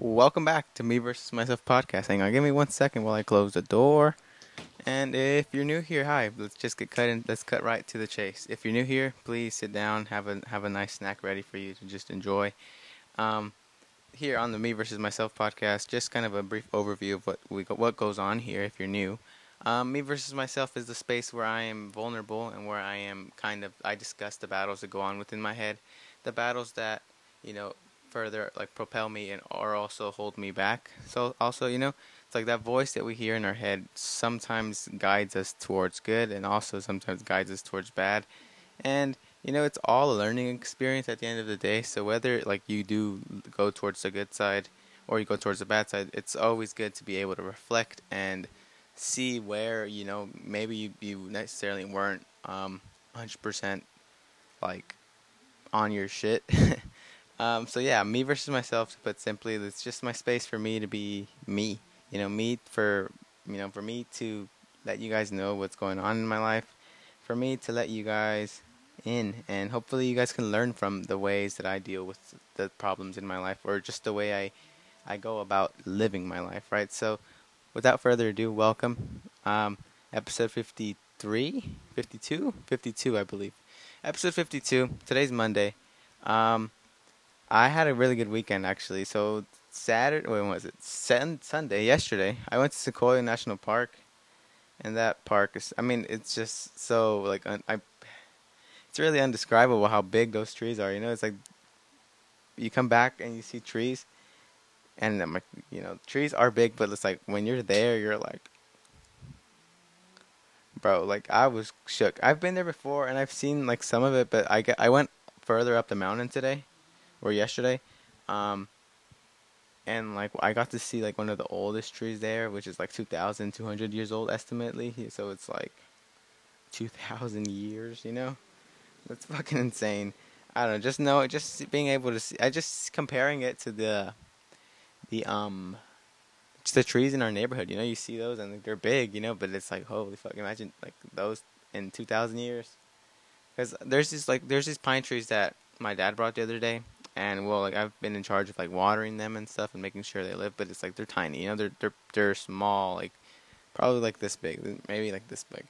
Welcome back to Me versus Myself podcast. Hang on, give me one second while I close the door. And if you're new here, hi. Let's just get cut in. Let's cut right to the chase. If you're new here, please sit down. Have a have a nice snack ready for you to just enjoy. Um, here on the Me versus Myself podcast, just kind of a brief overview of what we go, what goes on here. If you're new, um, Me versus Myself is the space where I am vulnerable and where I am kind of I discuss the battles that go on within my head, the battles that you know further like propel me and or also hold me back. So also, you know, it's like that voice that we hear in our head sometimes guides us towards good and also sometimes guides us towards bad. And you know, it's all a learning experience at the end of the day. So whether like you do go towards the good side or you go towards the bad side, it's always good to be able to reflect and see where, you know, maybe you, you necessarily weren't um 100% like on your shit. Um, so yeah, me versus myself. To put simply, it's just my space for me to be me. You know, me for you know for me to let you guys know what's going on in my life, for me to let you guys in, and hopefully you guys can learn from the ways that I deal with the problems in my life, or just the way I I go about living my life. Right. So, without further ado, welcome. Um, episode 53, 52, 52, I believe. Episode 52. Today's Monday. Um, I had a really good weekend actually. So Saturday, when was it? Sun, Sunday, yesterday. I went to Sequoia National Park, and that park is. I mean, it's just so like un, I. It's really undescribable how big those trees are. You know, it's like you come back and you see trees, and I'm like, you know, trees are big, but it's like when you're there, you're like, bro, like I was shook. I've been there before, and I've seen like some of it, but I get, I went further up the mountain today or yesterday. Um, and like I got to see like one of the oldest trees there, which is like 2,200 years old estimately. So it's like 2,000 years, you know. That's fucking insane. I don't know. Just know, just being able to see. I just comparing it to the, the um, just the trees in our neighborhood. You know, you see those and they're big, you know, but it's like holy fuck. Imagine like those in 2,000 years. Because there's this like there's these pine trees that my dad brought the other day and well, like I've been in charge of like watering them and stuff and making sure they live. But it's like they're tiny, you know, they're they're they're small, like probably like this big, maybe like this big.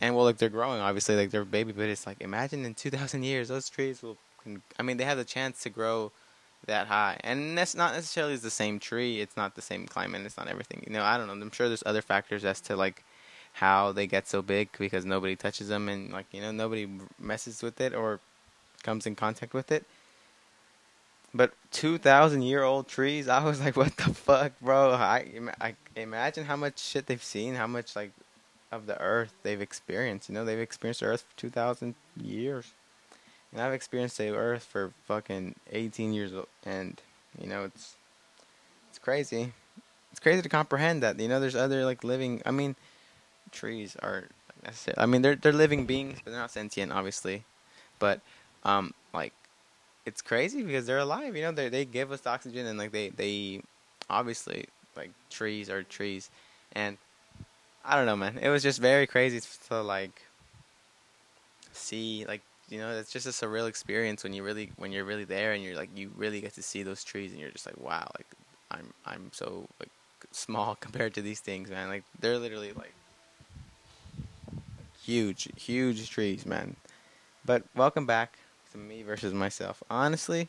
And well, like they're growing, obviously, like they're baby. But it's like imagine in two thousand years, those trees will. I mean, they have the chance to grow that high, and that's not necessarily the same tree. It's not the same climate. It's not everything. You know, I don't know. I'm sure there's other factors as to like how they get so big because nobody touches them and like you know nobody messes with it or comes in contact with it. But two thousand year old trees, I was like, what the fuck, bro? I, I imagine how much shit they've seen, how much like of the earth they've experienced. You know, they've experienced the earth for two thousand years, and I've experienced the earth for fucking eighteen years, and you know, it's it's crazy. It's crazy to comprehend that. You know, there's other like living. I mean, trees are. I mean, they're they're living beings, but they're not sentient, obviously. But um, like it's crazy because they're alive. You know, they they give us oxygen and like they they obviously like trees are trees, and I don't know, man. It was just very crazy to like see like you know it's just a surreal experience when you really when you're really there and you're like you really get to see those trees and you're just like wow like I'm I'm so like small compared to these things man like they're literally like huge huge trees man but welcome back me versus myself. Honestly,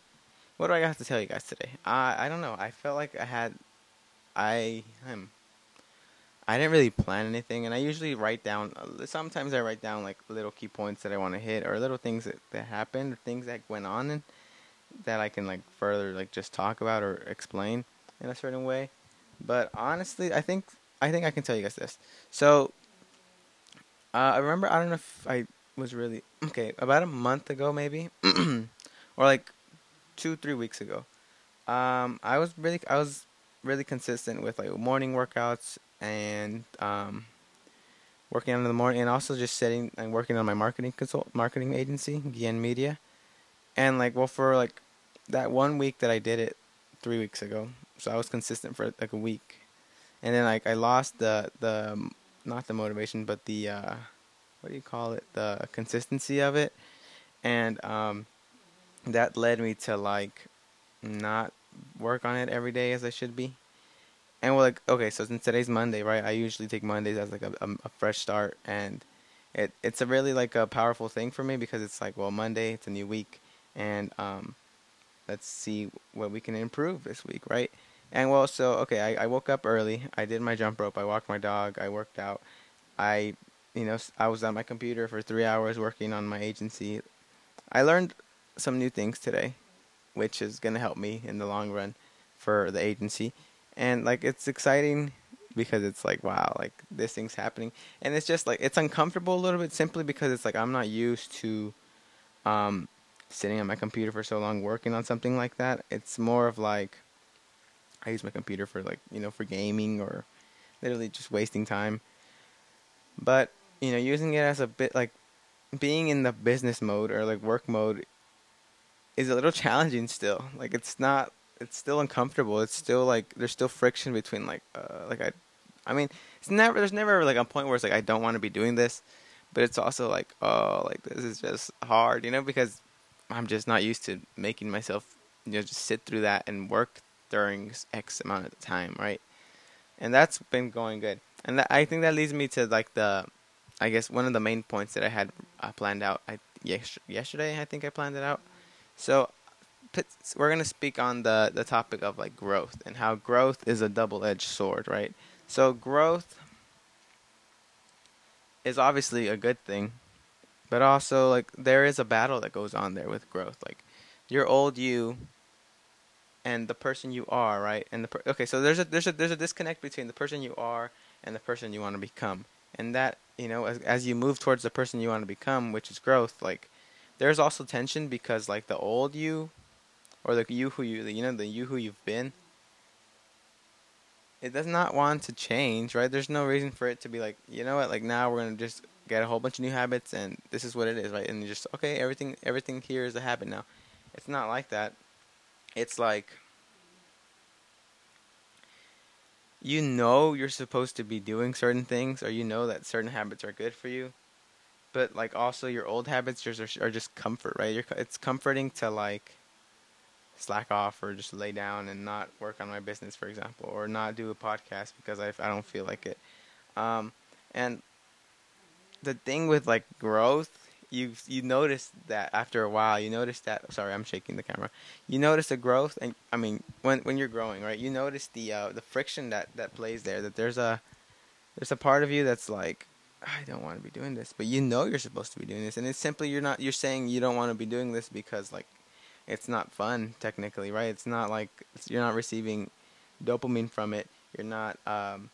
what do I have to tell you guys today? I I don't know. I felt like I had I am I didn't really plan anything, and I usually write down. Uh, sometimes I write down like little key points that I want to hit, or little things that, that happened, or things that went on, and that I can like further like just talk about or explain in a certain way. But honestly, I think I think I can tell you guys this. So uh, I remember I don't know if I was really okay about a month ago maybe or like two three weeks ago um i was really i was really consistent with like morning workouts and um working on in the morning and also just sitting and working on my marketing consult marketing agency Guillen Media. And like well for like that one week that I did it three weeks ago so I was consistent for like a week. And then like I lost the the not the motivation but the uh what do you call it the consistency of it and um, that led me to like not work on it every day as I should be. And well, like okay, so since today's Monday, right? I usually take Mondays as like a, a, a fresh start, and it it's a really like a powerful thing for me because it's like well Monday, it's a new week, and um, let's see what we can improve this week, right? And well, so okay, I, I woke up early. I did my jump rope. I walked my dog. I worked out. I, you know, I was on my computer for three hours working on my agency. I learned some new things today, which is gonna help me in the long run for the agency. And like it's exciting because it's like wow, like this thing's happening, and it's just like it's uncomfortable a little bit simply because it's like I'm not used to, um, sitting on my computer for so long working on something like that. It's more of like I use my computer for like you know for gaming or literally just wasting time. But you know, using it as a bit like being in the business mode or like work mode is a little challenging still. Like it's not it's still uncomfortable. It's still like there's still friction between like uh like I I mean, it's never there's never like a point where it's like I don't want to be doing this, but it's also like oh like this is just hard, you know, because I'm just not used to making myself you know just sit through that and work during X amount of time, right? And that's been going good. And that, I think that leads me to like the, I guess one of the main points that I had uh, planned out. I yesterday I think I planned it out. So we're gonna speak on the the topic of like growth and how growth is a double edged sword, right? So growth is obviously a good thing, but also like there is a battle that goes on there with growth. Like your old you and the person you are, right? And the per- okay, so there's a there's a there's a disconnect between the person you are and the person you want to become, and that you know as as you move towards the person you want to become, which is growth, like there's also tension because like the old you, or the you who you you know the you who you've been, it does not want to change, right? There's no reason for it to be like you know what, like now we're gonna just get a whole bunch of new habits and this is what it is, right? And just okay, everything everything here is a habit now. It's not like that it's like you know you're supposed to be doing certain things or you know that certain habits are good for you but like also your old habits just are, are just comfort right? You're, it's comforting to like slack off or just lay down and not work on my business for example or not do a podcast because I, I don't feel like it. Um, and the thing with like growth you you notice that after a while you notice that sorry I'm shaking the camera. You notice the growth and I mean when when you're growing right you notice the uh, the friction that that plays there that there's a there's a part of you that's like I don't want to be doing this but you know you're supposed to be doing this and it's simply you're not you're saying you don't want to be doing this because like it's not fun technically right? It's not like it's, you're not receiving dopamine from it. You're not um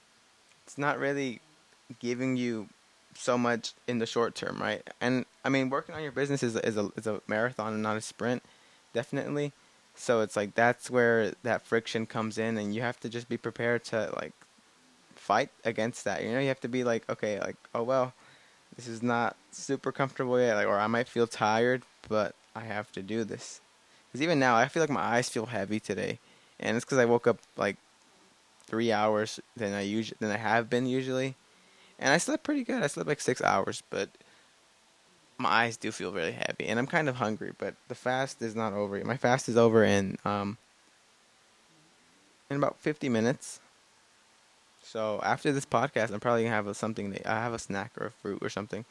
it's not really giving you so much in the short term, right? And I mean, working on your business is is a is a marathon and not a sprint, definitely. So it's like that's where that friction comes in, and you have to just be prepared to like fight against that. You know, you have to be like, okay, like, oh well, this is not super comfortable yet, like, or I might feel tired, but I have to do this. Because even now, I feel like my eyes feel heavy today, and it's because I woke up like three hours than I usually than I have been usually and I slept pretty good. I slept like six hours, but my eyes do feel really heavy, and I'm kind of hungry. But the fast is not over. My fast is over in um in about 50 minutes. So after this podcast, I'm probably gonna have a, something. I have a snack or a fruit or something.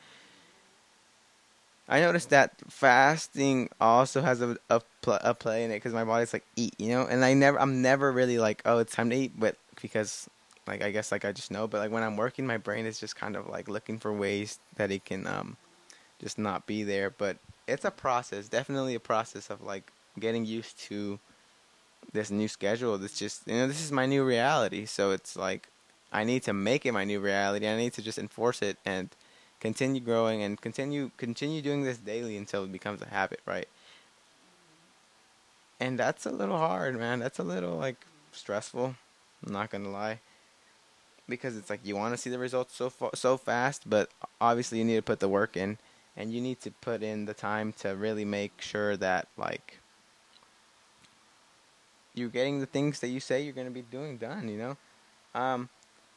I noticed that fasting also has a a, pl- a play in it because my body's like eat, you know, and I never, I'm never really like, oh, it's time to eat, but because like I guess like I just know, but like when I'm working, my brain is just kind of like looking for ways that it can um just not be there. But it's a process, definitely a process of like getting used to this new schedule. This just you know this is my new reality, so it's like I need to make it my new reality. I need to just enforce it and continue growing and continue continue doing this daily until it becomes a habit, right? And that's a little hard, man. That's a little like stressful. I'm not gonna lie because it's like you want to see the results so so fast, but obviously you need to put the work in, and you need to put in the time to really make sure that like you're getting the things that you say you're going to be doing done. You know, um,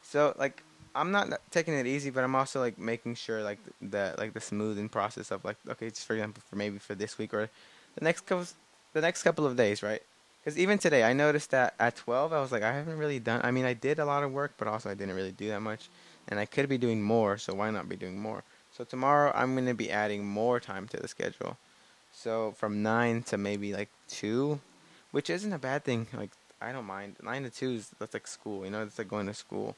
so like I'm not taking it easy, but I'm also like making sure like the like the smoothing process of like okay, just for example, for maybe for this week or the next couple the next couple of days, right? Because even today, I noticed that at 12, I was like, I haven't really done. I mean, I did a lot of work, but also I didn't really do that much, and I could be doing more. So why not be doing more? So tomorrow, I'm gonna be adding more time to the schedule. So from nine to maybe like two, which isn't a bad thing. Like I don't mind. Nine to two is that's like school. You know, it's like going to school,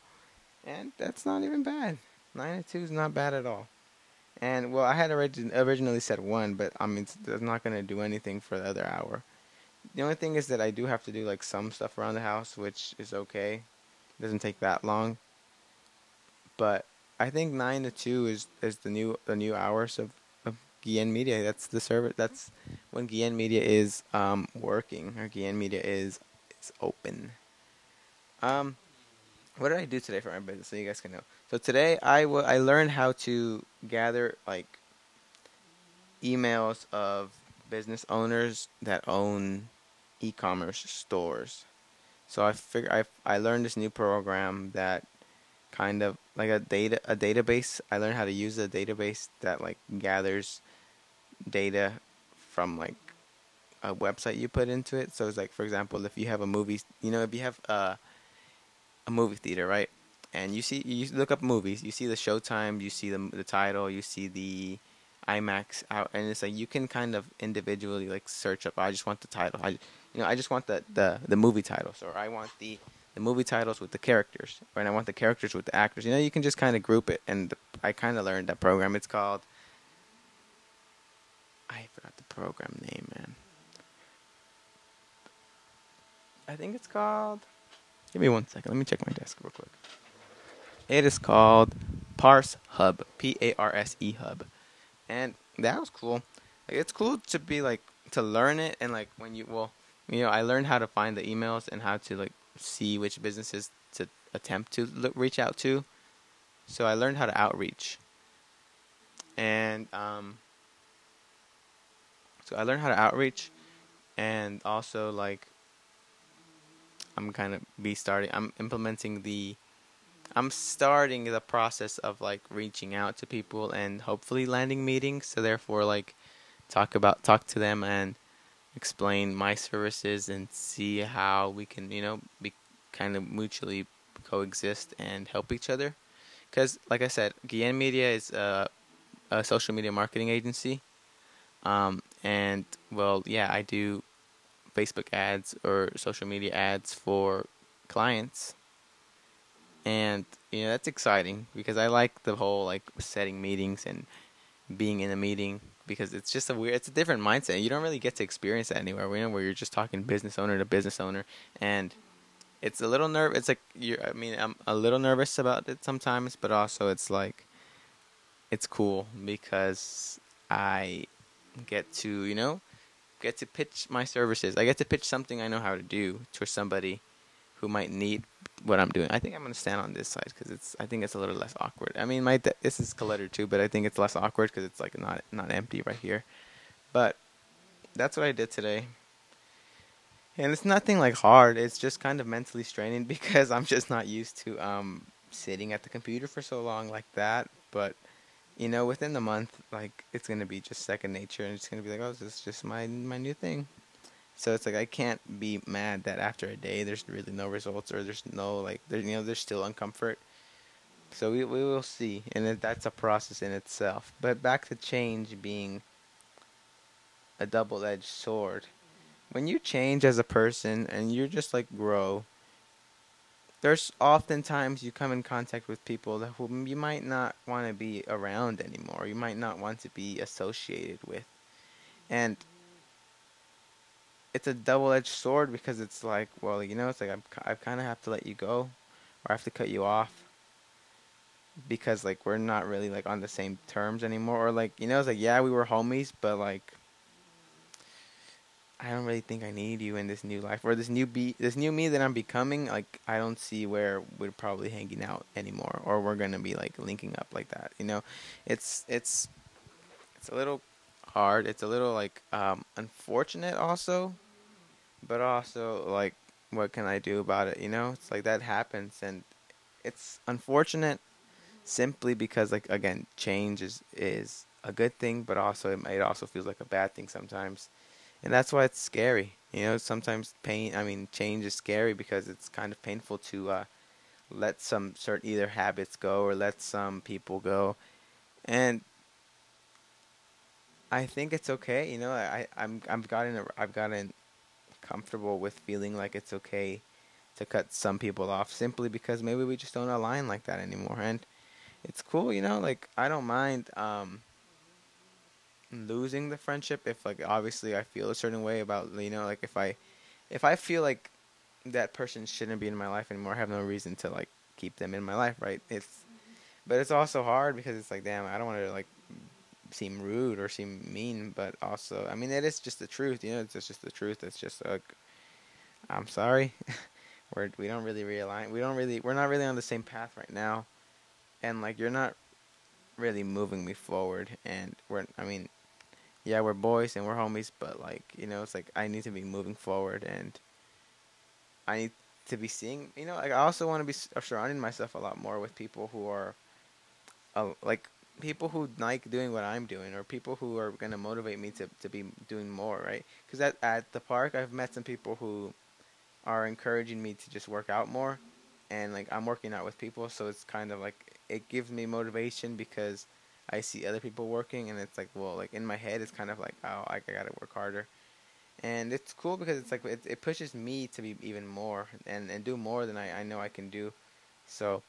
and that's not even bad. Nine to two is not bad at all. And well, I had origi- originally said one, but I mean, it's, it's not gonna do anything for the other hour. The only thing is that I do have to do like some stuff around the house, which is okay. It doesn't take that long. But I think nine to two is is the new the new hours of of Guillen Media. That's the service. That's when Guillen Media is um working or Guillen Media is is open. Um, what did I do today for my business so you guys can know? So today I w- I learned how to gather like emails of business owners that own e-commerce stores. So I figure I I learned this new program that kind of like a data a database. I learned how to use a database that like gathers data from like a website you put into it. So it's like for example, if you have a movie, you know, if you have uh, a movie theater, right? And you see you look up movies, you see the showtime, you see the the title, you see the IMAX out, and it's like you can kind of individually like search up. Oh, I just want the title. I you know I just want the the the movie titles, or I want the the movie titles with the characters, and I want the characters with the actors. You know, you can just kind of group it, and the, I kind of learned that program. It's called I forgot the program name, man. I think it's called. Give me one second. Let me check my desk real quick. It is called Parse Hub, P A R S E Hub, and that was cool. Like, it's cool to be like to learn it, and like when you well, you know, I learned how to find the emails and how to like see which businesses to attempt to reach out to. So I learned how to outreach, and um, so I learned how to outreach, and also like I'm kind of be starting. I'm implementing the. I'm starting the process of like reaching out to people and hopefully landing meetings. So therefore, like, talk about talk to them and explain my services and see how we can you know be kind of mutually coexist and help each other. Because, like I said, Guillen Media is a, a social media marketing agency. Um, and well, yeah, I do Facebook ads or social media ads for clients. And you know that's exciting because I like the whole like setting meetings and being in a meeting because it's just a weird it's a different mindset. You don't really get to experience that anywhere, you know, where you're just talking business owner to business owner and it's a little nerve it's like you I mean I'm a little nervous about it sometimes, but also it's like it's cool because I get to, you know, get to pitch my services. I get to pitch something I know how to do to somebody who might need what I'm doing. I think I'm gonna stand on this side because it's. I think it's a little less awkward. I mean, my de- this is cluttered too, but I think it's less awkward because it's like not not empty right here. But that's what I did today, and it's nothing like hard. It's just kind of mentally straining because I'm just not used to um sitting at the computer for so long like that. But you know, within the month, like it's gonna be just second nature, and it's gonna be like, oh, this is just my my new thing. So it's like I can't be mad that after a day there's really no results or there's no like there you know there's still uncomfort. So we we will see, and that's a process in itself. But back to change being a double-edged sword. When you change as a person and you're just like grow, there's oftentimes you come in contact with people that whom you might not want to be around anymore. You might not want to be associated with, and it's a double-edged sword because it's like, well, you know, it's like I'm, I kind of have to let you go, or I have to cut you off because like we're not really like on the same terms anymore, or like you know, it's like yeah, we were homies, but like I don't really think I need you in this new life or this new be this new me that I'm becoming. Like I don't see where we're probably hanging out anymore, or we're gonna be like linking up like that. You know, it's it's it's a little hard. It's a little like um, unfortunate also, but also like what can I do about it? You know, it's like that happens, and it's unfortunate simply because like again, change is is a good thing, but also it, also feels like a bad thing sometimes. and that's why it's scary. You know, sometimes pain. I mean, change is scary because it's kind of painful to uh, let some certain either habits go or let some people go, and I think it's okay. You know, I I'm I've gotten a, I've gotten comfortable with feeling like it's okay to cut some people off simply because maybe we just don't align like that anymore, and it's cool. You know, like I don't mind um losing the friendship if like obviously I feel a certain way about you know like if I if I feel like that person shouldn't be in my life anymore, I have no reason to like keep them in my life, right? It's but it's also hard because it's like damn, I don't want to like seem rude or seem mean, but also, I mean, it is just the truth. You know, it's just the truth. It's just like, I'm sorry, we're we don't really realign. We don't really, we're not really on the same path right now, and like you're not really moving me forward. And we're, I mean, yeah, we're boys and we're homies, but like you know, it's like I need to be moving forward, and I need to be seeing. You know, like I also want to be surrounding myself a lot more with people who are, uh, like people who like doing what I'm doing, or people who are gonna motivate me to to be doing more, right? Because at at the park, I've met some people who are encouraging me to just work out more, and like I'm working out with people, so it's kind of like it gives me motivation because I see other people working, and it's like, well, like in my head, it's kind of like, oh, I, I gotta work harder, and it's cool because it's like it, it pushes me to be even more and and do more than I I know I can do, so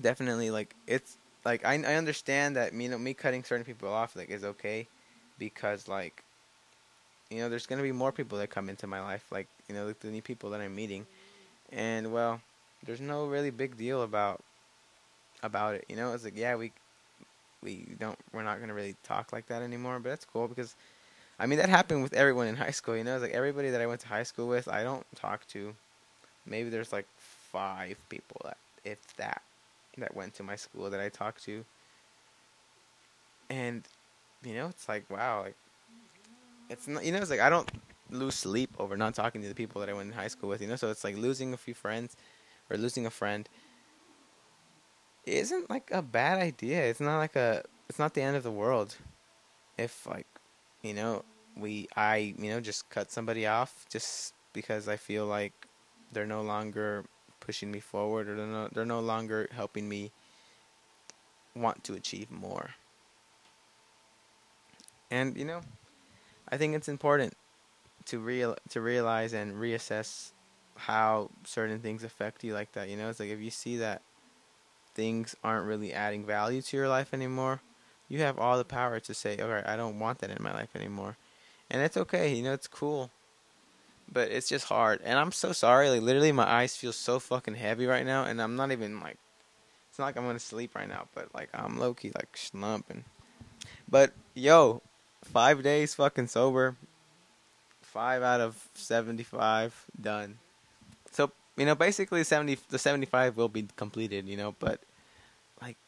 definitely like it's like I I understand that you know me cutting certain people off like is okay because like you know there's gonna be more people that come into my life like you know like the new people that I'm meeting. And well there's no really big deal about about it you know? It's like yeah we we don't we're not gonna really talk like that anymore but that's cool because I mean that happened with everyone in high school you know? It's like everybody that I went to high school with I don't talk to. Maybe there's like five people that if that that went to my school that I talked to. And you know, it's like wow, like it's not you know, it's like I don't lose sleep over not talking to the people that I went in high school with, you know, so it's like losing a few friends or losing a friend isn't like a bad idea. It's not like a it's not the end of the world if like you know, we I, you know, just cut somebody off just because I feel like they're no longer pushing me forward or they're no, they're no longer helping me want to achieve more. And you know, I think it's important to real to realize and reassess how certain things affect you like that. You know, it's like if you see that things aren't really adding value to your life anymore, you have all the power to say, "All right, I don't want that in my life anymore," and it's okay. You know, it's cool but it's just hard. And I'm so sorry. Like literally, my eyes feel so fucking heavy right now, and I'm not even like. It's not like I'm gonna sleep right now, but like I'm low key like slumping. But yo, five days fucking sober. Five out of seventy-five done. So you know, basically seventy the seventy-five will be completed. You know, but like,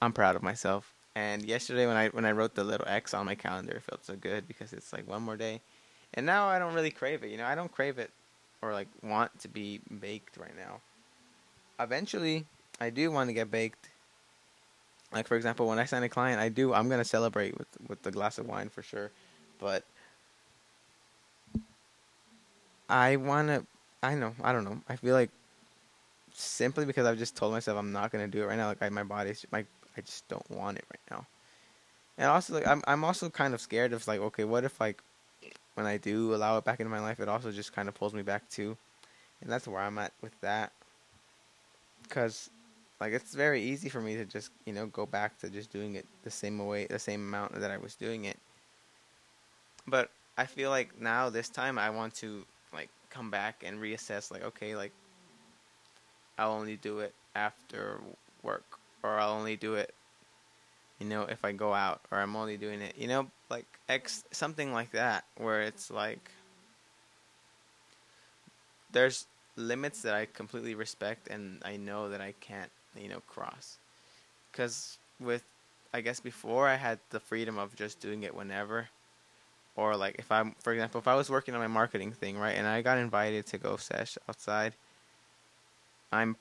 I'm proud of myself. And yesterday when I when I wrote the little X on my calendar, it felt so good because it's like one more day and now I don't really crave it. You know, I don't crave it or like want to be baked right now. Eventually, I do want to get baked. Like for example, when I sign a client, I do. I'm gonna celebrate with with the glass of wine for sure, but I wanna. I know. I don't know. I feel like simply because I've just told myself I'm not gonna do it right now. Like I, my body's my I just don't want it right now. And also like I'm I'm also kind of scared of like okay, what if like when I do allow it back into my life, it also just kind of pulls me back too, and that's where I'm at with that. Cause, like, it's very easy for me to just you know go back to just doing it the same way, the same amount that I was doing it. But I feel like now this time I want to like come back and reassess. Like, okay, like I'll only do it after work, or I'll only do it you know, if I go out or I'm only doing it, you know, X something like that where it's like there's limits that I completely respect and I know that I can't, you know, cross. Cuz with I guess before I had the freedom of just doing it whenever or like if I'm for example, if I was working on my marketing thing, right, and I got invited to go sesh outside, I'm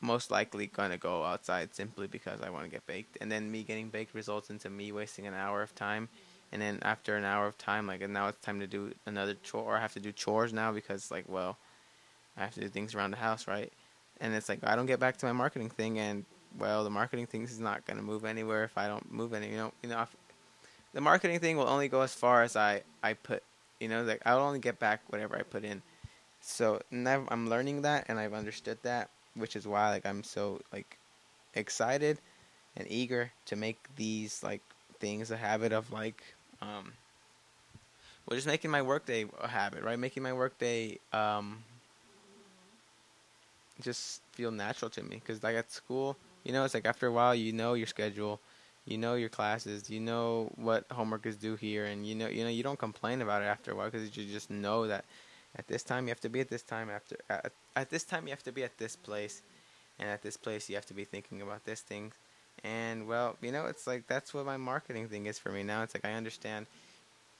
most likely gonna go outside simply because I want to get baked, and then me getting baked results into me wasting an hour of time and then after an hour of time, like and now it's time to do another chore, or I have to do chores now because like well, I have to do things around the house, right? And it's like I don't get back to my marketing thing, and well, the marketing thing is not gonna move anywhere if I don't move any. You know, you know, if, the marketing thing will only go as far as I I put. You know, like I'll only get back whatever I put in. So now I'm learning that, and I've understood that, which is why like I'm so like excited and eager to make these like things a habit of like um, well, just making my workday a habit, right? Making my workday um, just feel natural to me. Because like at school, you know, it's like after a while, you know your schedule, you know your classes, you know what homework is due here, and you know, you know, you don't complain about it after a while because you just know that at this time you have to be at this time after at, at this time you have to be at this place, and at this place you have to be thinking about this thing and well, you know, it's like that's what my marketing thing is for me now. It's like I understand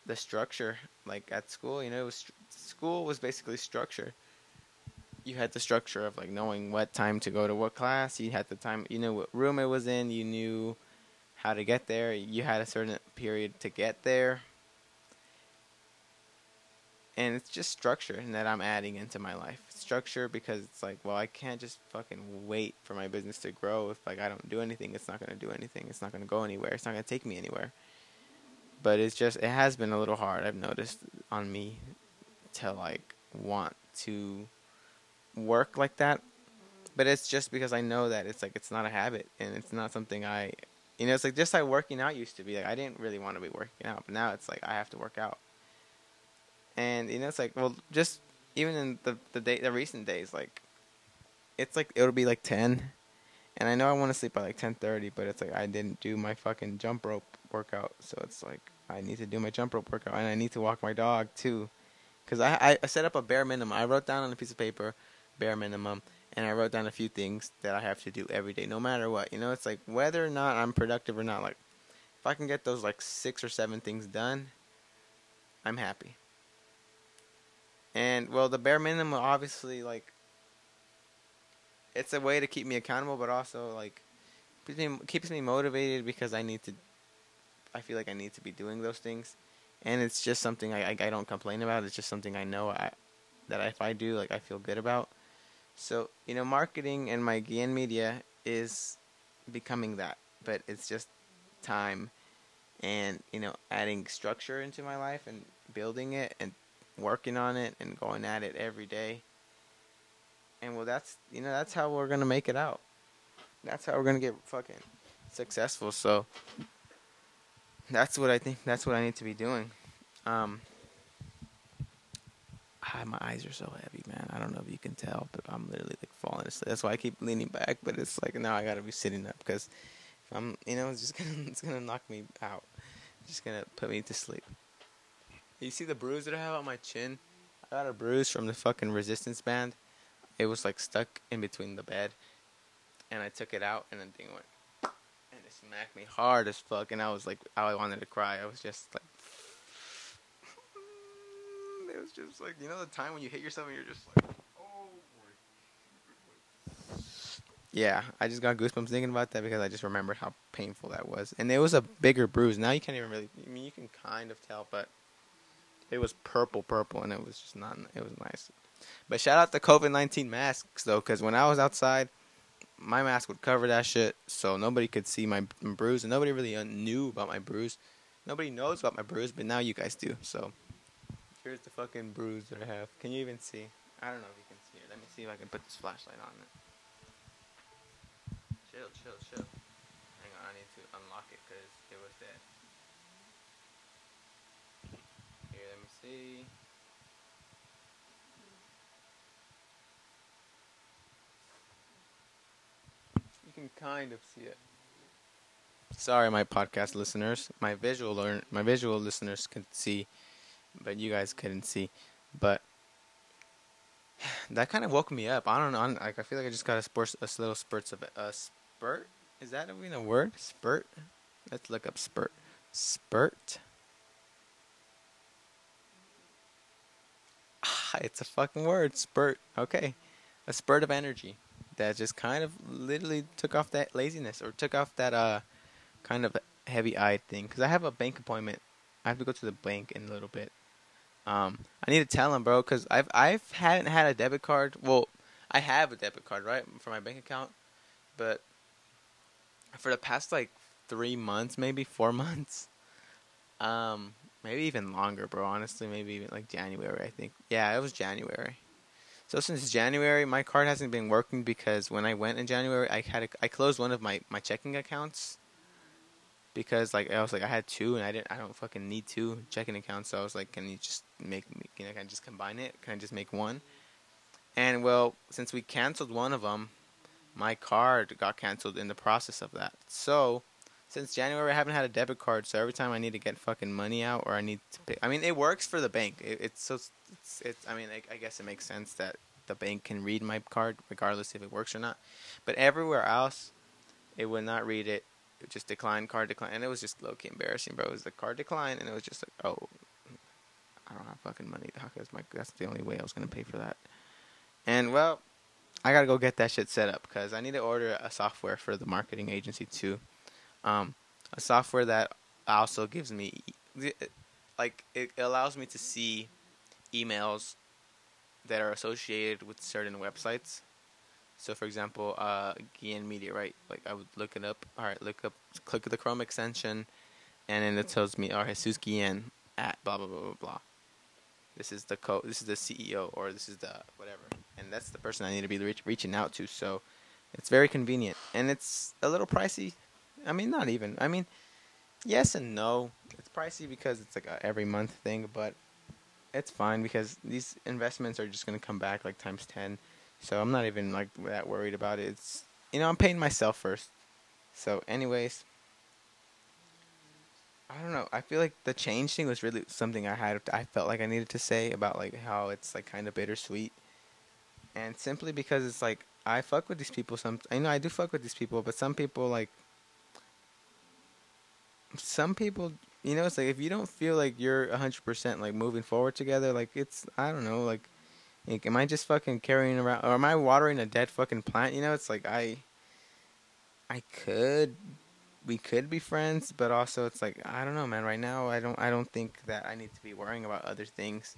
the structure. Like at school, you know, was, school was basically structure. You had the structure of like knowing what time to go to what class. You had the time, you know, what room it was in. You knew how to get there. You had a certain period to get there. And it's just structure and that I'm adding into my life structure because it's like, well, I can't just fucking wait for my business to grow. If like I don't do anything, it's not gonna do anything. It's not gonna go anywhere. It's not gonna take me anywhere. But it's just it has been a little hard. I've noticed on me to like want to work like that. But it's just because I know that it's like it's not a habit and it's not something I you know, it's like just like working out used to be. Like I didn't really want to be working out, but now it's like I have to work out. And you know, it's like well, just even in the the day the recent days, like it's like it'll be like ten, and I know I want to sleep by like ten thirty, but it's like I didn't do my fucking jump rope workout, so it's like I need to do my jump rope workout, and I need to walk my dog too, because I I set up a bare minimum. I wrote down on a piece of paper, bare minimum, and I wrote down a few things that I have to do every day, no matter what. You know, it's like whether or not I'm productive or not. Like if I can get those like six or seven things done, I'm happy. And well, the bare minimum obviously like it's a way to keep me accountable, but also like keeps me, keeps me motivated because I need to. I feel like I need to be doing those things, and it's just something I, I, I don't complain about. It's just something I know I that if I do, like I feel good about. So you know, marketing and my Guillen Media is becoming that, but it's just time, and you know, adding structure into my life and building it and working on it and going at it every day. And well, that's you know that's how we're gonna make it out. That's how we're gonna get fucking successful. So that's what I think. That's what I need to be doing. Um, ah, my eyes are so heavy, man. I don't know if you can tell, but I'm literally like falling asleep. That's why I keep leaning back. But it's like now I gotta be sitting up because I'm, you know, it's just gonna it's gonna knock me out. It's just gonna put me to sleep. You see the bruise that I have on my chin? I got a bruise from the fucking resistance band. It was like stuck in between the bed, and I took it out, and the thing went and it smacked me hard as fuck, and I was like, I wanted to cry. I was just like, it was just like you know the time when you hit yourself and you're just like, oh. Yeah, I just got goosebumps thinking about that because I just remembered how painful that was, and it was a bigger bruise. Now you can't even really. I mean, you can kind of tell, but it was purple, purple, and it was just not. It was nice. But shout out the COVID nineteen masks though, because when I was outside, my mask would cover that shit, so nobody could see my bruise, and nobody really knew about my bruise. Nobody knows about my bruise, but now you guys do. So here's the fucking bruise that I have. Can you even see? I don't know if you can see it. Let me see if I can put this flashlight on it. Chill, chill, chill. Hang on, I need to unlock it because it was dead. See. You can kind of see it. Sorry, my podcast listeners. My visual learn, my visual listeners could see, but you guys couldn't see. But that kind of woke me up. I don't know. I'm, like I feel like I just got a, spurt, a little spurts of. A spurt? Is that even a word? Spurt? Let's look up spurt. Spurt. it's a fucking word, spurt. Okay, a spurt of energy that just kind of literally took off that laziness or took off that uh kind of heavy eyed thing. Because I have a bank appointment I have to go to the bank in a little bit. Um, I need to tell him, bro, because I've I've hadn't had a debit card. Well, I have a debit card, right, for my bank account, but for the past like three months, maybe four months, um, maybe even longer, bro. Honestly, maybe even like January. I think. Yeah, it was January. So since January, my card hasn't been working because when I went in January, I had a, I closed one of my my checking accounts because like I was like I had two and I didn't I don't fucking need two checking accounts. So I was like, can you just make me? you know can I just combine it? Can I just make one? And well, since we canceled one of them, my card got canceled in the process of that. So since January, I haven't had a debit card. So every time I need to get fucking money out or I need to pay, I mean, it works for the bank. It, it's so it's, it's I mean, I, I guess it makes sense that the bank can read my card regardless if it works or not. But everywhere else, it would not read it. It just declined, card decline, and it was just low key embarrassing, bro. It was the card decline, and it was just like, oh, I don't have fucking money. That's my that's the only way I was gonna pay for that. And well, I gotta go get that shit set up because I need to order a software for the marketing agency too. Um, a software that also gives me, like, it allows me to see emails that are associated with certain websites. So, for example, uh, Guillen Media, right? Like, I would look it up. All right, look up, click the Chrome extension, and then it tells me, oh, Jesus Guillen at blah blah blah blah blah. This is the co. This is the CEO, or this is the whatever, and that's the person I need to be reach, reaching out to. So, it's very convenient, and it's a little pricey. I mean, not even. I mean, yes and no. It's pricey because it's like a every month thing, but it's fine because these investments are just gonna come back like times ten. So I'm not even like that worried about it. It's you know I'm paying myself first. So anyways, I don't know. I feel like the change thing was really something I had. I felt like I needed to say about like how it's like kind of bittersweet, and simply because it's like I fuck with these people. Some I know I do fuck with these people, but some people like some people you know, it's like if you don't feel like you're hundred percent like moving forward together, like it's I don't know, like, like am I just fucking carrying around or am I watering a dead fucking plant? You know, it's like I I could we could be friends, but also it's like I don't know, man. Right now, I don't I don't think that I need to be worrying about other things.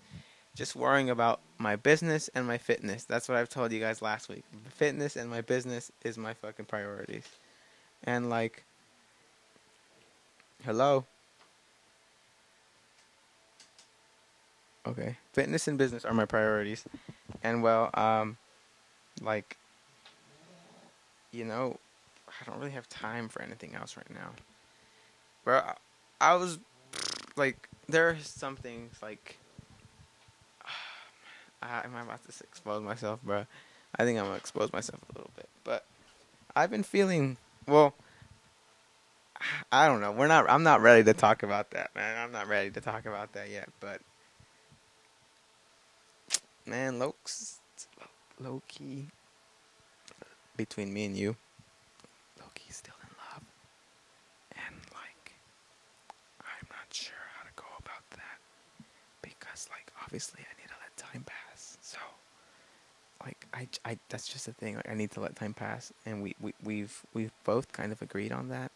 Just worrying about my business and my fitness. That's what I've told you guys last week. Fitness and my business is my fucking priorities. And like hello Okay. Fitness and business are my priorities. And well, um like you know, I don't really have time for anything else right now. Bro, I, I was like there are some things like uh, am I about to expose myself, bro? I think I'm gonna expose myself a little bit, but I've been feeling well. I don't know. We're not. I'm not ready to talk about that, man. I'm not ready to talk about that yet. But man, Loke's low key between me and you. Loki's still in love, and like, I'm not sure how to go about that because, like, obviously, I need to let time pass. So, like, I, I that's just the thing. Like, I need to let time pass, and we, we we've we've both kind of agreed on that.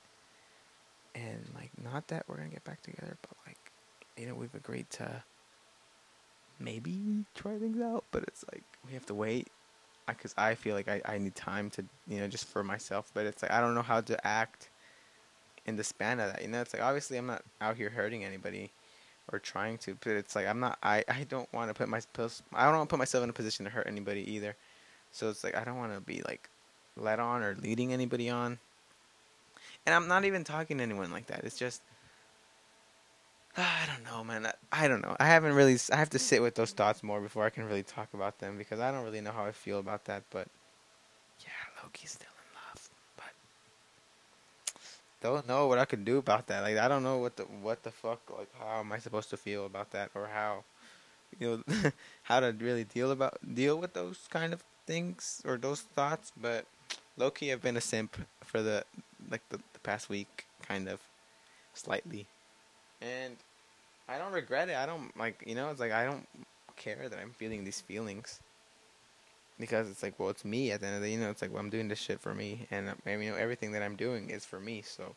And like, not that we're gonna get back together, but like, you know, we've agreed to maybe try things out, but it's like we have to wait because I, I feel like I, I need time to you know just for myself. But it's like I don't know how to act in the span of that. You know, it's like obviously I'm not out here hurting anybody or trying to, but it's like I'm not. I I don't want to put myself. I don't want to put myself in a position to hurt anybody either. So it's like I don't want to be like led on or leading anybody on. And I'm not even talking to anyone like that. It's just I don't know, man. I, I, don't know. I haven't really. I have to sit with those thoughts more before I can really talk about them because I don't really know how I feel about that. But yeah, Loki's still in love, but don't know what I can do about that. Like I don't know what the what the fuck. Like how am I supposed to feel about that, or how you know how to really deal about deal with those kind of things or those thoughts. But Loki, I've been a simp for the like the, the past week, kind of slightly and I don't regret it. I don't like you know. It's like I don't care that I'm feeling these feelings because it's like well, it's me at the end of the day. You know, it's like well, I'm doing this shit for me, and um, you know everything that I'm doing is for me. So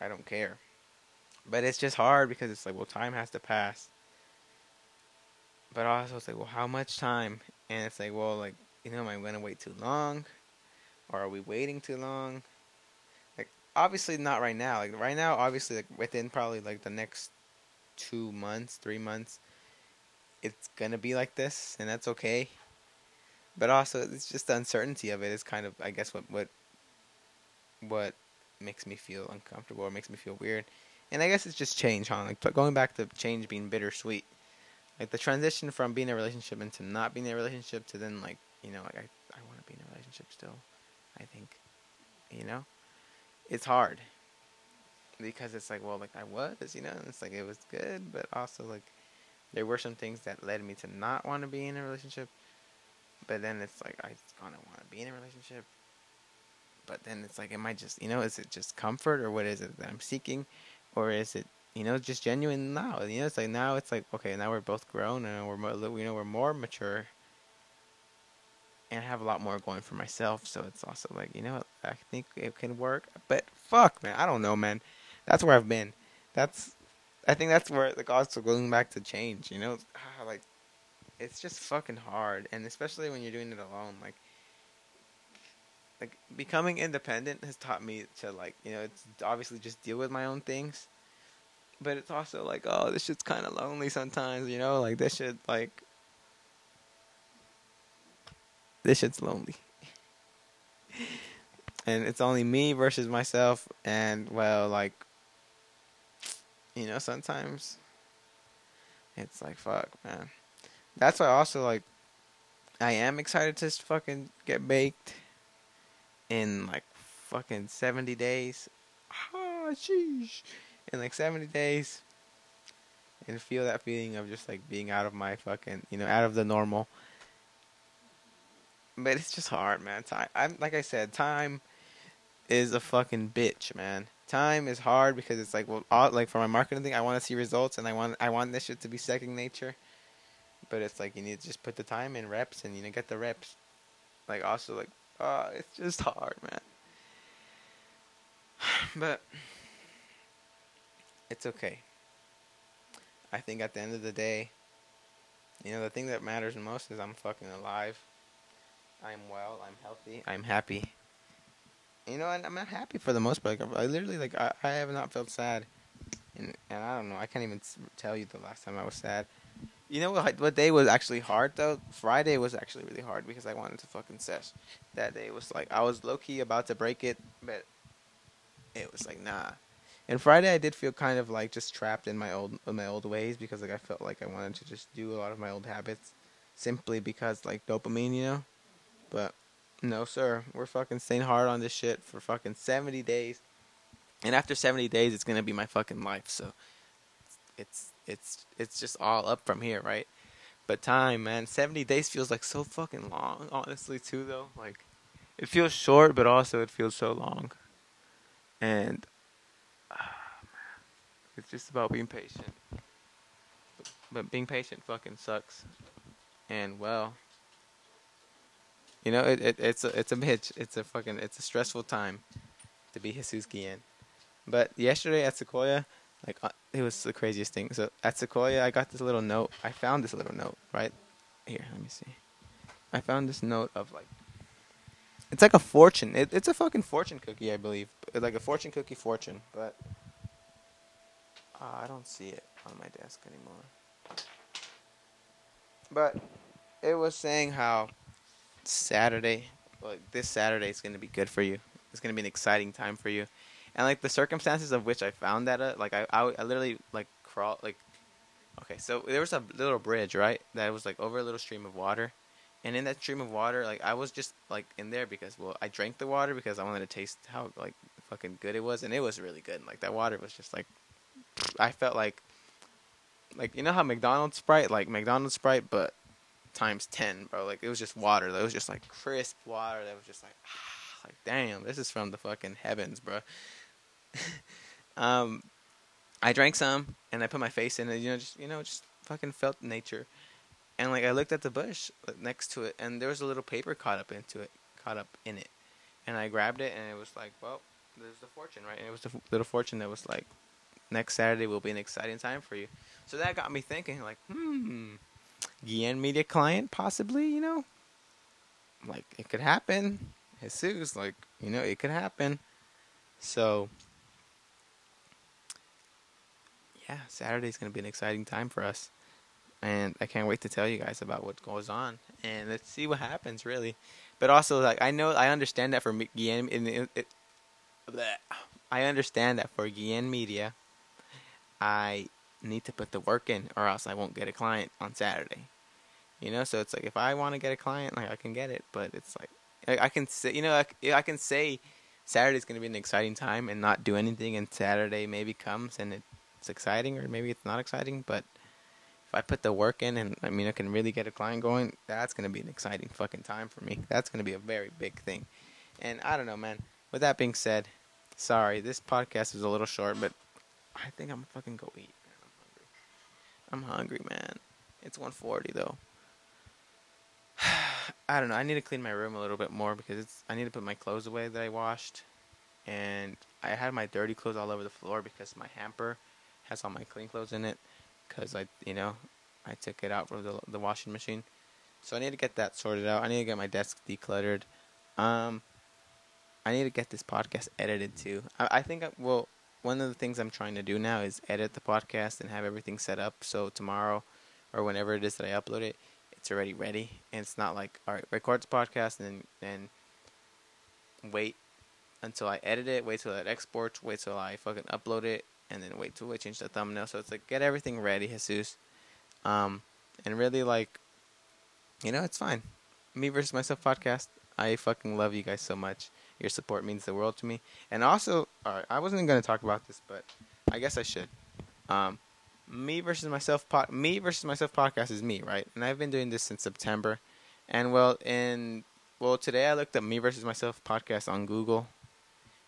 I don't care. But it's just hard because it's like, well, time has to pass. But also, it's like, well, how much time? And it's like, well, like, you know, am I to wait too long? Or are we waiting too long? Like, obviously not right now. Like, right now, obviously, like, within probably, like, the next two months, three months, it's to be like this, and that's okay. But also, it's just the uncertainty of it is kind of, I guess, what, what, what makes me feel uncomfortable or makes me feel weird. And I guess it's just change, huh? Like, going back to change being bittersweet like the transition from being in a relationship into not being in a relationship to then like you know like I I want to be in a relationship still. I think, you know, it's hard because it's like well like I was you know and it's like it was good but also like there were some things that led me to not want to be in a relationship. But then it's like I kind of want to be in a relationship. But then it's like, am I just, you know, is it just comfort or what is it that I'm seeking? Or is it you know, just genuine now. You know, it's like now it's like okay, now we're both grown and we're you know we're more mature, and I have a lot more going for myself. So it's also like you know I think it can work. But fuck, man, I don't know, man. That's where I've been. That's I think that's where the also going back to change. You know, ah, like it's just fucking hard, and especially when you're doing it alone, like like becoming independent has taught me to like you know it's obviously just deal with my own things but it's also like, oh, this shit's kind of lonely sometimes, you know? Like, this shit, like, this shit's lonely. and it's only me versus myself, and, well, like, you know, sometimes it's like, fuck, man. That's why also, like, I am excited to fucking get baked in, like, fucking 70 days. Ah, sheesh in like 70 days and feel that feeling of just like being out of my fucking, you know, out of the normal. But it's just hard, man. Time, I'm like I said, time is a fucking bitch, man. Time is hard because it's like, well, all, like for my marketing thing, I want to see results and I want, I want this shit to be second nature. But it's like you need to just put the time in reps and you know get the reps. Like also like, oh, it's just hard, man. But it's okay. I think at the end of the day, you know, the thing that matters most is I'm fucking alive. I'm well. I'm healthy. I'm happy. You know, and I'm not happy for the most part. Like, I literally, like, I, I have not felt sad. And, and I don't know. I can't even tell you the last time I was sad. You know what? What day was actually hard though? Friday was actually really hard because I wanted to fucking sesh. That day was like I was low key about to break it, but it was like nah. And Friday, I did feel kind of like just trapped in my old in my old ways because like I felt like I wanted to just do a lot of my old habits, simply because like dopamine, you know. But no, sir, we're fucking staying hard on this shit for fucking seventy days, and after seventy days, it's gonna be my fucking life. So it's it's it's just all up from here, right? But time, man, seventy days feels like so fucking long. Honestly, too, though, like it feels short, but also it feels so long. And ah, it's just about being patient. But being patient fucking sucks. And well, you know, it, it it's a it's a bitch. It's a fucking it's a stressful time to be Jesus Guillen. But yesterday at Sequoia, like uh, it was the craziest thing. So at Sequoia, I got this little note. I found this little note right here. Let me see. I found this note of like it's like a fortune. It, it's a fucking fortune cookie, I believe. Like a fortune cookie fortune, but uh, I don't see it on my desk anymore. But it was saying how Saturday, like this Saturday, is going to be good for you. It's going to be an exciting time for you, and like the circumstances of which I found that, uh, like I, I, I literally like crawl like. Okay, so there was a little bridge, right? That was like over a little stream of water, and in that stream of water, like I was just like in there because well, I drank the water because I wanted to taste how like fucking good it was, and it was really good. Like that water was just like I felt like like you know how McDonald's Sprite like McDonald's Sprite but times 10 bro. Like it was just water it was just like crisp water that was just like ah, like damn this is from the fucking heavens bro. Um I drank some and I put my face in it you know just you know just fucking felt nature. And like I looked at the bush next to it and there was a little paper caught up into it caught up in it. And I grabbed it and it was like well there's the fortune right? And it was the little fortune that was like next Saturday will be an exciting time for you. So that got me thinking, like, hmm, Guillen Media client, possibly, you know? Like, it could happen. Jesus, like, you know, it could happen. So, yeah, Saturday's going to be an exciting time for us. And I can't wait to tell you guys about what goes on. And let's see what happens, really. But also, like, I know, I understand that for Guillen, it, it, I understand that for Guillen Media, I need to put the work in, or else I won't get a client on Saturday. You know, so it's like if I want to get a client, like I can get it, but it's like I, can say, you know, I, I can say Saturday's going to be an exciting time and not do anything, and Saturday maybe comes and it's exciting, or maybe it's not exciting. But if I put the work in, and I mean, I can really get a client going, that's going to be an exciting fucking time for me. That's going to be a very big thing. And I don't know, man. With that being said, sorry, this podcast is a little short, but I think I'm gonna fucking go eat. I'm hungry. Man. It's 1:40 though. I don't know. I need to clean my room a little bit more because it's. I need to put my clothes away that I washed, and I had my dirty clothes all over the floor because my hamper has all my clean clothes in it. Because I, you know, I took it out from the the washing machine, so I need to get that sorted out. I need to get my desk decluttered. Um, I need to get this podcast edited too. I, I think I, well, one of the things I'm trying to do now is edit the podcast and have everything set up so tomorrow or whenever it is that I upload it, it's already ready and it's not like all right, record the podcast and then wait until I edit it, wait till it exports, wait till I fucking upload it, and then wait till I change the thumbnail. So it's like get everything ready, Jesus. Um, and really like, you know, it's fine. Me versus myself podcast. I fucking love you guys so much. Your support means the world to me. And also, uh, I wasn't going to talk about this, but I guess I should. Um, me versus myself pod, me versus myself podcast is me, right? And I've been doing this since September. And well, in well today I looked up me versus myself podcast on Google,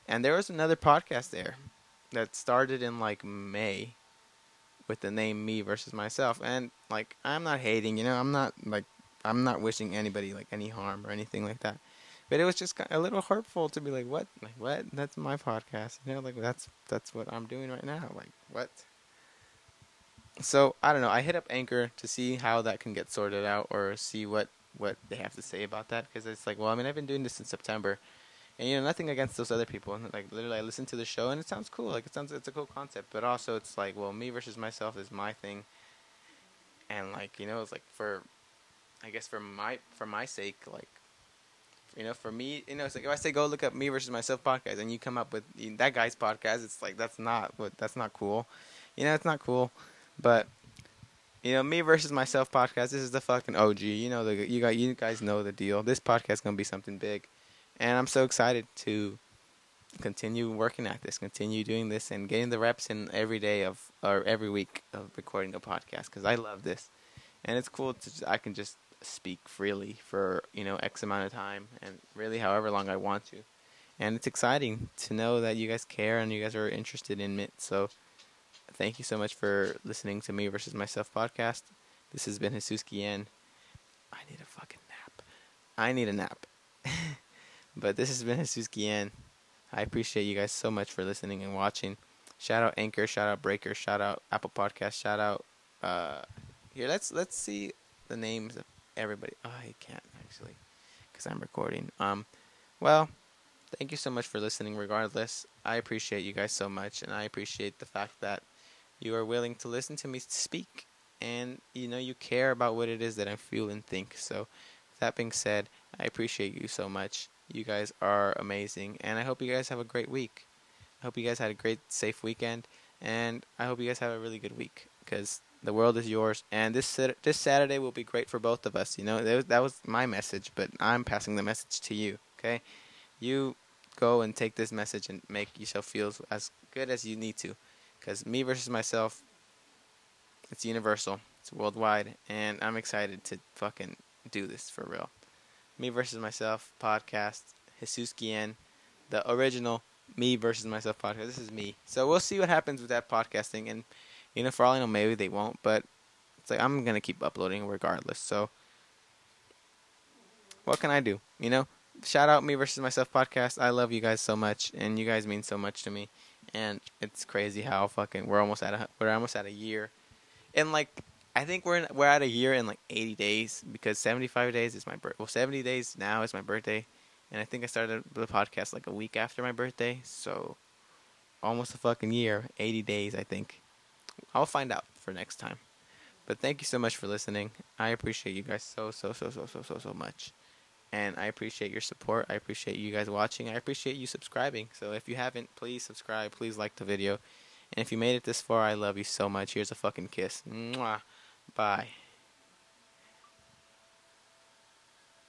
and there was another podcast there that started in like May with the name me versus myself. And like I'm not hating, you know, I'm not like I'm not wishing anybody like any harm or anything like that. But it was just a little hurtful to be like, what, like what? That's my podcast, you know, like that's that's what I'm doing right now. Like what? So I don't know. I hit up Anchor to see how that can get sorted out, or see what what they have to say about that. Because it's like, well, I mean, I've been doing this since September, and you know, nothing against those other people. Like literally, I listen to the show and it sounds cool. Like it sounds, it's a cool concept. But also, it's like, well, me versus myself is my thing, and like you know, it's like for, I guess for my for my sake, like you know, for me, you know, it's like if I say go look up me versus myself podcast, and you come up with that guy's podcast, it's like that's not what that's not cool. You know, it's not cool. But you know, me versus myself podcast. This is the fucking OG. You know, the you got you guys know the deal. This podcast gonna be something big, and I'm so excited to continue working at this, continue doing this, and getting the reps in every day of or every week of recording a podcast because I love this, and it's cool to I can just speak freely for you know X amount of time and really however long I want to, and it's exciting to know that you guys care and you guys are interested in it. So thank you so much for listening to me versus myself podcast. This has been Jesus Guillen. I need a fucking nap. I need a nap. but this has been Jesus Guillen. I appreciate you guys so much for listening and watching. Shout out Anchor, shout out Breaker, shout out Apple Podcast, shout out uh here let's let's see the names of everybody. Oh, I can't actually cuz I'm recording. Um well, thank you so much for listening regardless. I appreciate you guys so much and I appreciate the fact that you are willing to listen to me speak and you know you care about what it is that I feel and think. So that being said, I appreciate you so much. You guys are amazing and I hope you guys have a great week. I hope you guys had a great safe weekend and I hope you guys have a really good week cuz the world is yours and this this Saturday will be great for both of us. You know, that was, that was my message, but I'm passing the message to you, okay? You go and take this message and make yourself feel as good as you need to because me versus myself, it's universal, it's worldwide, and I'm excited to fucking do this for real. Me versus myself podcast, Jesus Guillen, the original me versus myself podcast. This is me. So we'll see what happens with that podcasting, and you know, for all I know, maybe they won't, but it's like I'm gonna keep uploading regardless. So what can I do? You know, shout out me versus myself podcast. I love you guys so much, and you guys mean so much to me and it's crazy how fucking we're almost at a we're almost at a year, and like I think we're in, we're at a year in like 80 days because 75 days is my birth. Well, 70 days now is my birthday, and I think I started the podcast like a week after my birthday, so almost a fucking year, 80 days I think. I'll find out for next time. But thank you so much for listening. I appreciate you guys so so so so so so so much. And I appreciate your support. I appreciate you guys watching. I appreciate you subscribing. So if you haven't, please subscribe. Please like the video. And if you made it this far, I love you so much. Here's a fucking kiss. Mwah. Bye.